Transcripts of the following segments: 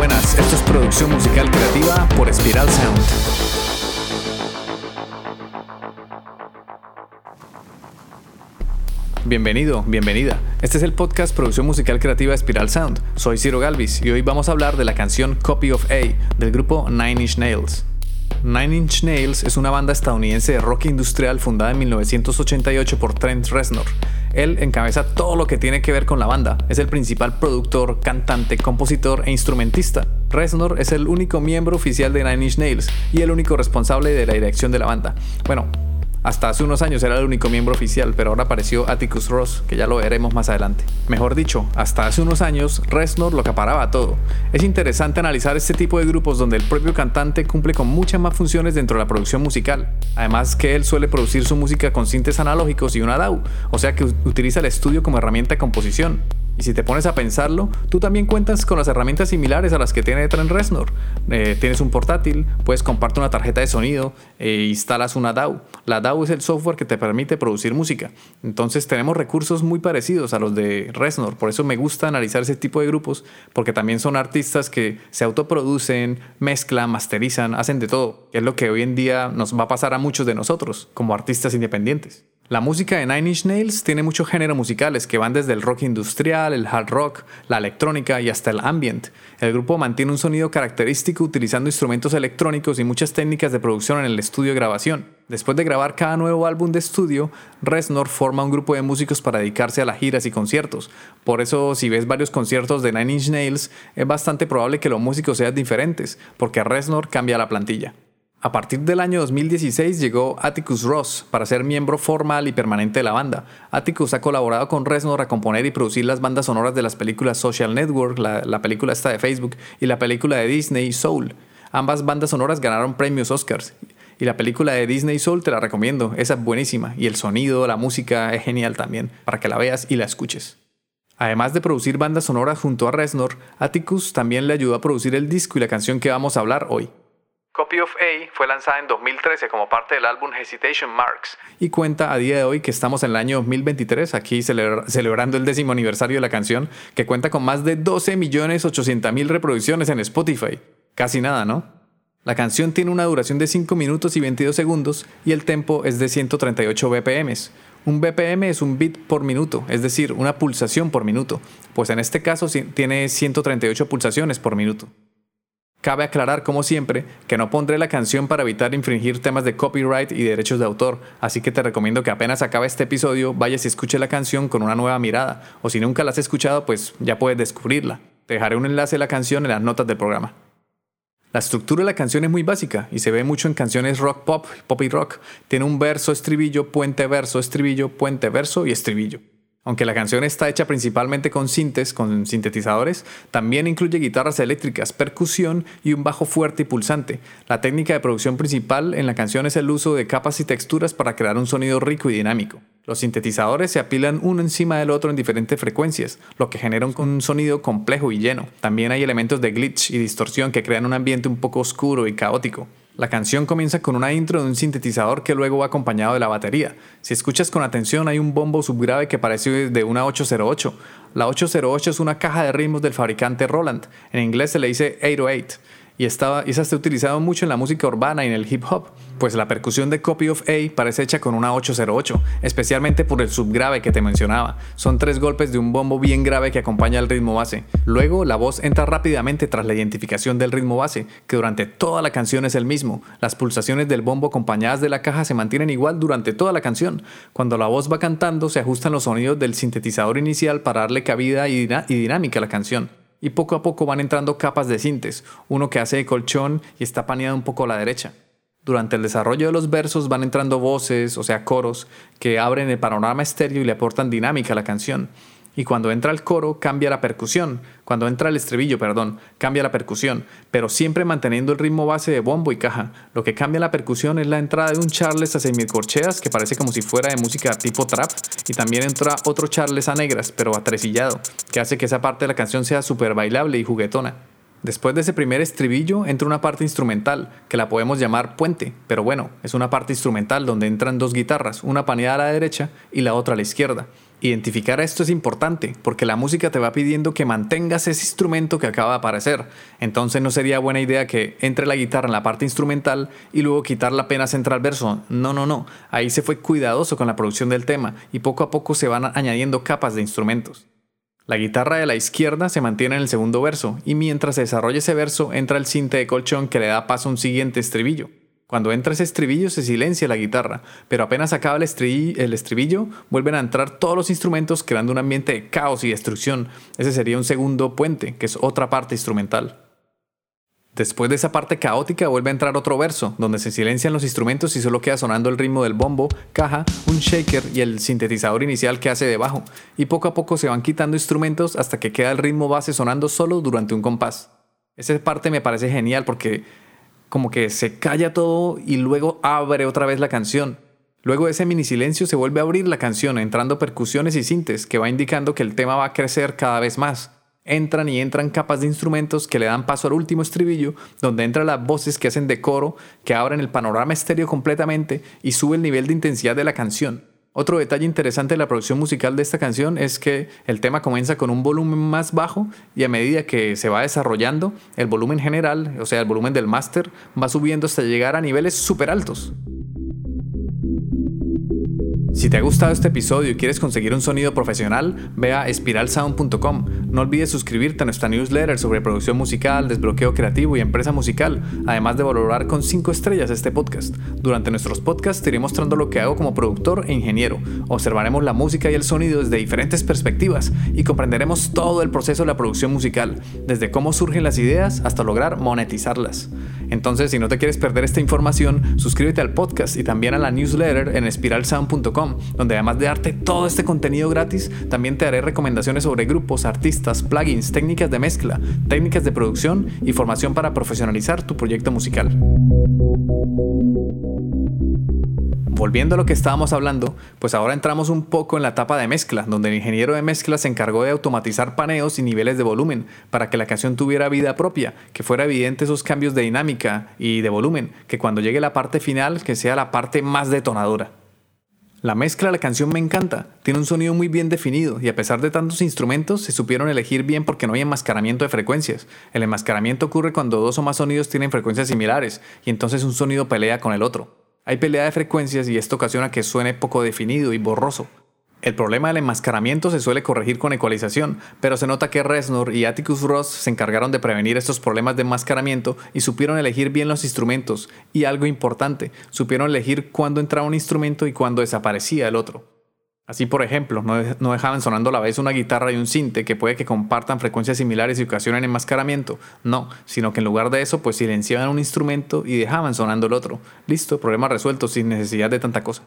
buenas. Esto es producción musical creativa por Spiral Sound. Bienvenido, bienvenida. Este es el podcast Producción Musical Creativa Spiral Sound. Soy Ciro Galvis y hoy vamos a hablar de la canción Copy of A del grupo Nine Inch Nails. Nine Inch Nails es una banda estadounidense de rock industrial fundada en 1988 por Trent Reznor. Él encabeza todo lo que tiene que ver con la banda. Es el principal productor, cantante, compositor e instrumentista. Reznor es el único miembro oficial de Nine Inch Nails y el único responsable de la dirección de la banda. Bueno, hasta hace unos años era el único miembro oficial, pero ahora apareció Atticus Ross, que ya lo veremos más adelante. Mejor dicho, hasta hace unos años Reznor lo acaparaba todo. Es interesante analizar este tipo de grupos donde el propio cantante cumple con muchas más funciones dentro de la producción musical. Además que él suele producir su música con sintes analógicos y una DAW, o sea que utiliza el estudio como herramienta de composición. Y si te pones a pensarlo, tú también cuentas con las herramientas similares a las que tiene Trent Reznor. Eh, tienes un portátil, puedes compartir una tarjeta de sonido e instalas una DAW. La DAW es el software que te permite producir música. Entonces tenemos recursos muy parecidos a los de Reznor. Por eso me gusta analizar ese tipo de grupos, porque también son artistas que se autoproducen, mezclan, masterizan, hacen de todo. Es lo que hoy en día nos va a pasar a muchos de nosotros como artistas independientes. La música de Nine Inch Nails tiene muchos géneros musicales que van desde el rock industrial, el hard rock, la electrónica y hasta el ambient. El grupo mantiene un sonido característico utilizando instrumentos electrónicos y muchas técnicas de producción en el estudio de grabación. Después de grabar cada nuevo álbum de estudio, Reznor forma un grupo de músicos para dedicarse a las giras y conciertos. Por eso, si ves varios conciertos de Nine Inch Nails, es bastante probable que los músicos sean diferentes, porque Reznor cambia la plantilla. A partir del año 2016 llegó Atticus Ross para ser miembro formal y permanente de la banda. Atticus ha colaborado con Reznor a componer y producir las bandas sonoras de las películas Social Network, la, película esta de Facebook, y la película de Disney Soul. Ambas bandas sonoras ganaron premios Oscars. Y la película de Disney Soul te la recomiendo, esa es buenísima. Y el sonido, la música es genial también, para que la veas y la escuches. Además de producir bandas sonoras junto a Reznor, Atticus también le ayudó a producir el disco y la canción que vamos a hablar hoy. Copy of A fue lanzada en 2013 como parte del álbum Hesitation Marks y cuenta a día de hoy que estamos en el año 2023, aquí celebrando el décimo aniversario de la canción, que cuenta con más de 12.800.000 reproducciones en Spotify. Casi nada, ¿no? La canción tiene una duración de 5 minutos y 22 segundos y el tempo es de 138 BPM. Un BPM es un bit por minuto, es decir, una pulsación por minuto, pues en este caso tiene 138 pulsaciones por minuto. Cabe aclarar, como siempre, que no pondré la canción para evitar infringir temas de copyright y derechos de autor, así que te recomiendo que apenas acabe este episodio vayas y escuche la canción con una nueva mirada, o si nunca la has escuchado, pues ya puedes descubrirla. Te dejaré un enlace de la canción en las notas del programa. La estructura de la canción es muy básica y se ve mucho en canciones rock pop, pop y rock. Tiene un verso, estribillo, puente, verso, estribillo, puente, verso y estribillo. Aunque la canción está hecha principalmente con sintes, con sintetizadores, también incluye guitarras eléctricas, percusión y un bajo fuerte y pulsante. La técnica de producción principal en la canción es el uso de capas y texturas para crear un sonido rico y dinámico. Los sintetizadores se apilan uno encima del otro en diferentes frecuencias, lo que genera un sonido complejo y lleno. También hay elementos de glitch y distorsión que crean un ambiente un poco oscuro y caótico. La canción comienza con una intro de un sintetizador que luego va acompañado de la batería. Si escuchas con atención hay un bombo subgrave que parece de una 808. La 808 es una caja de ritmos del fabricante Roland. En inglés se le dice 808 y, estaba, utilizado mucho en la música urbana y en el hip hop, pues la percusión de Copy of A parece hecha con una 808, especialmente por el subgrave que te mencionaba. Son tres golpes de un bombo bien grave que acompaña el ritmo base. Luego la voz entra rápidamente tras la identificación del ritmo base, que durante toda la canción es el mismo. Las pulsaciones del bombo acompañadas de la caja se mantienen igual durante toda la canción. Cuando la voz va cantando se ajustan los sonidos del sintetizador inicial para darle cabida y dinámica a la canción y poco a poco van entrando capas de sintes, uno que hace de colchón y está paneado un poco a la derecha. Durante el desarrollo de los versos van entrando voces, o sea, coros, que abren el panorama estéreo y le aportan dinámica a la canción y cuando entra el coro cambia la percusión, cuando entra el estribillo, perdón, cambia la percusión, pero siempre manteniendo el ritmo base de bombo y caja. Lo que cambia la percusión es la entrada de un charles a semicorcheas que parece como si fuera de música tipo trap y también entra otro charles a negras, pero atresillado, que hace que esa parte de la canción sea súper bailable y juguetona. Después de ese primer estribillo entra una parte instrumental, que la podemos llamar puente, pero bueno, es una parte instrumental donde entran dos guitarras, una paneada a la derecha y la otra a la izquierda. Identificar esto es importante porque la música te va pidiendo que mantengas ese instrumento que acaba de aparecer. Entonces no sería buena idea que entre la guitarra en la parte instrumental y luego quitarla apenas entra al verso. No, no, no. Ahí se fue cuidadoso con la producción del tema y poco a poco se van añadiendo capas de instrumentos. La guitarra de la izquierda se mantiene en el segundo verso y mientras se desarrolla ese verso entra el cinte de colchón que le da paso a un siguiente estribillo. Cuando entra ese estribillo se silencia la guitarra, pero apenas acaba el estribillo, vuelven a entrar todos los instrumentos creando un ambiente de caos y destrucción. Ese sería un segundo puente, que es otra parte instrumental. Después de esa parte caótica vuelve a entrar otro verso, donde se silencian los instrumentos y solo queda sonando el ritmo del bombo, caja, un shaker y el sintetizador inicial que hace debajo, y poco a poco se van quitando instrumentos hasta que queda el ritmo base sonando solo durante un compás. Esa parte me parece genial porque como que se calla todo y luego abre otra vez la canción. Luego de ese mini silencio se vuelve a abrir la canción, entrando percusiones y sintes, que va indicando que el tema va a crecer cada vez más. Entran y entran capas de instrumentos que le dan paso al último estribillo, donde entran las voces que hacen de coro, que abren el panorama estéreo completamente y sube el nivel de intensidad de la canción. Otro detalle interesante de la producción musical de esta canción es que el tema comienza con un volumen más bajo y a medida que se va desarrollando, el volumen general, o sea, el volumen del máster, va subiendo hasta llegar a niveles súper altos. Si te ha gustado este episodio y quieres conseguir un sonido profesional, ve a espiralsound.com. No olvides suscribirte a nuestra newsletter sobre producción musical, desbloqueo creativo y empresa musical, además de valorar con 5 estrellas este podcast. Durante nuestros podcasts te iré mostrando lo que hago como productor e ingeniero. Observaremos la música y el sonido desde diferentes perspectivas y comprenderemos todo el proceso de la producción musical, desde cómo surgen las ideas hasta lograr monetizarlas. Entonces, si no te quieres perder esta información, suscríbete al podcast y también a la newsletter en espiralsound.com, donde además de darte todo este contenido gratis, también te haré recomendaciones sobre grupos, artistas, plugins, técnicas de mezcla, técnicas de producción y formación para profesionalizar tu proyecto musical. Volviendo a lo que estábamos hablando, pues ahora entramos un poco en la etapa de mezcla, donde el ingeniero de mezcla se encargó de automatizar paneos y niveles de volumen para que la canción tuviera vida propia, que fuera evidente esos cambios de dinámica y de volumen, que cuando llegue la parte final que sea la parte más detonadora. La mezcla de la canción me encanta, tiene un sonido muy bien definido y a pesar de tantos instrumentos se supieron elegir bien porque no hay enmascaramiento de frecuencias. El enmascaramiento ocurre cuando dos o más sonidos tienen frecuencias similares y entonces un sonido pelea con el otro. Hay pelea de frecuencias y esto ocasiona que suene poco definido y borroso. El problema del enmascaramiento se suele corregir con ecualización, pero se nota que Reznor y Atticus Ross se encargaron de prevenir estos problemas de enmascaramiento y supieron elegir bien los instrumentos. Y algo importante, supieron elegir cuándo entraba un instrumento y cuándo desaparecía el otro. Así, por ejemplo, no, dejaban sonando a la vez una guitarra y un cinte que puede que compartan frecuencias similares y ocasionen enmascaramiento. No, sino que en lugar de eso, pues silenciaban un instrumento y dejaban sonando el otro. Listo, problema resuelto sin necesidad de tanta cosa.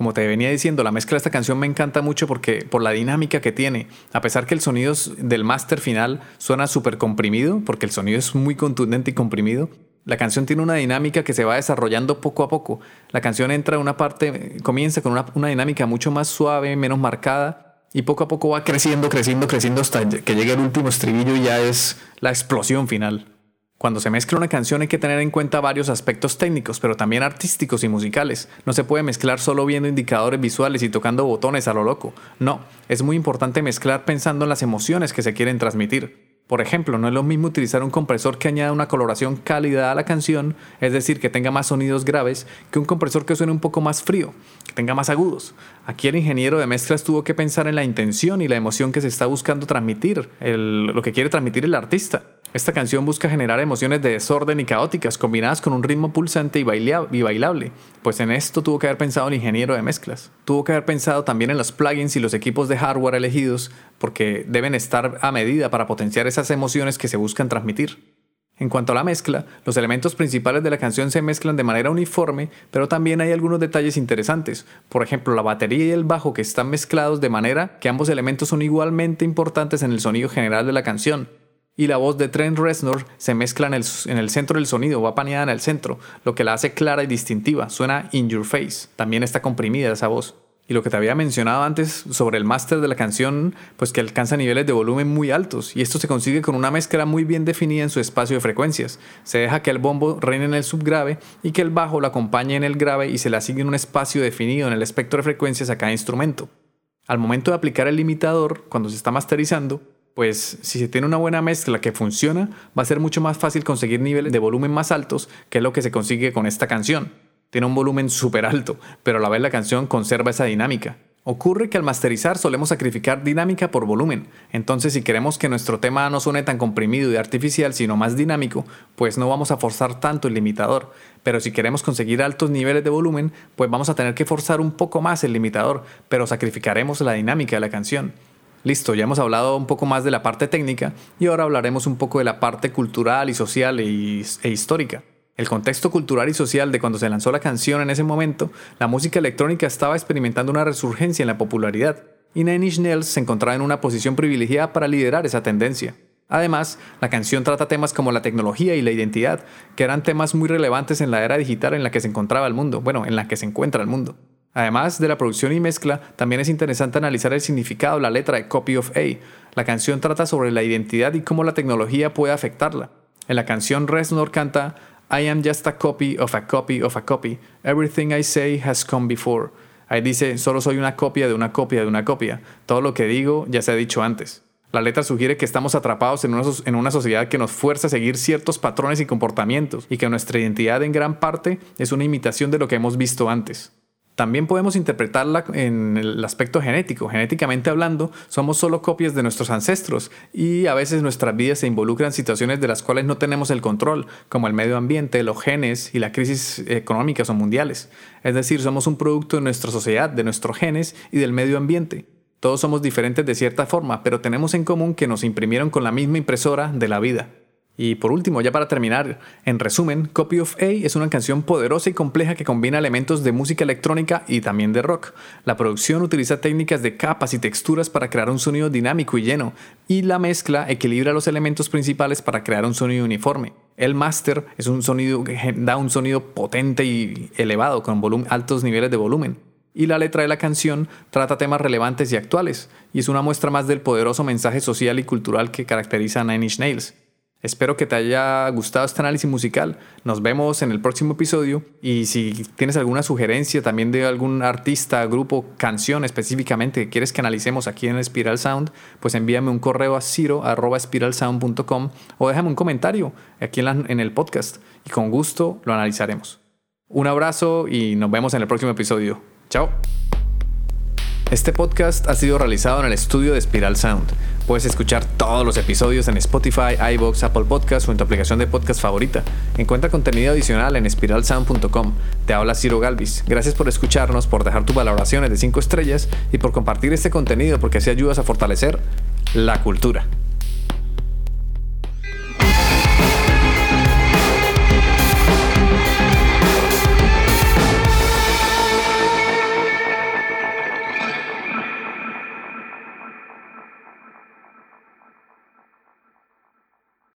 Como te venía diciendo, la mezcla de esta canción me encanta mucho porque por la dinámica que tiene. A pesar que el sonido del máster final suena súper comprimido, porque el sonido es muy contundente y comprimido, la canción tiene una dinámica que se va desarrollando poco a poco. La canción entra en una parte, comienza con una, dinámica mucho más suave, menos marcada, y poco a poco va creciendo, creciendo, creciendo hasta que llegue el último estribillo y ya es la explosión final. Cuando se mezcla una canción hay que tener en cuenta varios aspectos técnicos, pero también artísticos y musicales. No se puede mezclar solo viendo indicadores visuales y tocando botones a lo loco. No, es muy importante mezclar pensando en las emociones que se quieren transmitir. Por ejemplo, no es lo mismo utilizar un compresor que añada una coloración cálida a la canción, es decir, que tenga más sonidos graves, que un compresor que suene un poco más frío, que tenga más agudos. Aquí el ingeniero de mezclas tuvo que pensar en la intención y la emoción que se está buscando transmitir, lo que quiere transmitir el artista. Esta canción busca generar emociones de desorden y caóticas combinadas con un ritmo pulsante y, bailable, pues en esto tuvo que haber pensado el ingeniero de mezclas. Tuvo que haber pensado también en los plugins y los equipos de hardware elegidos, porque deben estar a medida para potenciar esas emociones que se buscan transmitir. En cuanto a la mezcla, los elementos principales de la canción se mezclan de manera uniforme, pero también hay algunos detalles interesantes. Por ejemplo, la batería y el bajo que están mezclados de manera que ambos elementos son igualmente importantes en el sonido general de la canción, y la voz de Trent Reznor se mezcla en el, en el, centro del sonido, va paneada en el centro, lo que la hace clara y distintiva, suena in your face, también está comprimida esa voz. Y lo que te había mencionado antes sobre el máster de la canción, pues que alcanza niveles de volumen muy altos, y esto se consigue con una mezcla muy bien definida en su espacio de frecuencias. Se deja que el bombo reine en el subgrave y que el bajo lo acompañe en el grave y se le asigne un espacio definido en el espectro de frecuencias a cada instrumento. Al momento de aplicar el limitador, cuando se está masterizando, pues si se tiene una buena mezcla que funciona, va a ser mucho más fácil conseguir niveles de volumen más altos, que lo que se consigue con esta canción. Tiene un volumen súper alto, pero a la vez la canción conserva esa dinámica. Ocurre que al masterizar solemos sacrificar dinámica por volumen, entonces si queremos que nuestro tema no suene tan comprimido y artificial, sino más dinámico, pues no vamos a forzar tanto el limitador, pero si queremos conseguir altos niveles de volumen, pues vamos a tener que forzar un poco más el limitador, pero sacrificaremos la dinámica de la canción. Listo, ya hemos hablado un poco más de la parte técnica y ahora hablaremos un poco de la parte cultural y social e, e histórica el contexto cultural y social de cuando se lanzó la canción en ese momento, la música electrónica estaba experimentando una resurgencia en la popularidad, y Nine Inch se encontraba en una posición privilegiada para liderar esa tendencia. Además, la canción trata temas como la tecnología y la identidad, que eran temas muy relevantes en la era digital en la que se encontraba el mundo, bueno, en la que se encuentra el mundo. Además de la producción y mezcla, también es interesante analizar el significado de la letra de Copy of A. La canción trata sobre la identidad y cómo la tecnología puede afectarla. En la canción Reznor canta I am just a copy of a copy of a copy. Everything I say has come before. Ahí dice, solo soy una copia de una copia de una copia. Todo lo que digo ya se ha dicho antes. La letra sugiere que estamos atrapados en una, en una, sociedad que nos fuerza a seguir ciertos patrones y comportamientos y que nuestra identidad en gran parte es una imitación de lo que hemos visto antes. También podemos interpretarla en el aspecto genético. Genéticamente hablando, somos solo copias de nuestros ancestros y a veces nuestras vidas se involucran en situaciones de las cuales no tenemos el control, como el medio ambiente, los genes y la crisis económica son mundiales. Es decir, somos un producto de nuestra sociedad, de nuestros genes y del medio ambiente. Todos somos diferentes de cierta forma, pero tenemos en común que nos imprimieron con la misma impresora de la vida. Y por último, ya para terminar, en resumen, Copy of A es una canción poderosa y compleja que combina elementos de música electrónica y también de rock. La producción utiliza técnicas de capas y texturas para crear un sonido dinámico y lleno, y la mezcla equilibra los elementos principales para crear un sonido uniforme. El master es un sonido que da un sonido potente y elevado con altos niveles de volumen. Y la letra de la canción trata temas relevantes y actuales, y es una muestra más del poderoso mensaje social y cultural que caracteriza a Nine Inch Nails. Espero que te haya gustado este análisis musical. Nos vemos en el próximo episodio y si tienes alguna sugerencia también de algún artista, grupo, canción específicamente que quieres que analicemos aquí en Spiral Sound, pues envíame un correo a ciro.spiralsound.com o déjame un comentario aquí en, en el podcast y con gusto lo analizaremos. Un abrazo y nos vemos en el próximo episodio. Chao. Este podcast ha sido realizado en el estudio de Spiral Sound. Puedes escuchar todos los episodios en Spotify, iBox, Apple Podcasts o en tu aplicación de podcast favorita. Encuentra contenido adicional en spiralsound.com. Te habla Ciro Galvis. Gracias por escucharnos, por dejar tus valoraciones de 5 estrellas y por compartir este contenido porque así ayudas a fortalecer la cultura.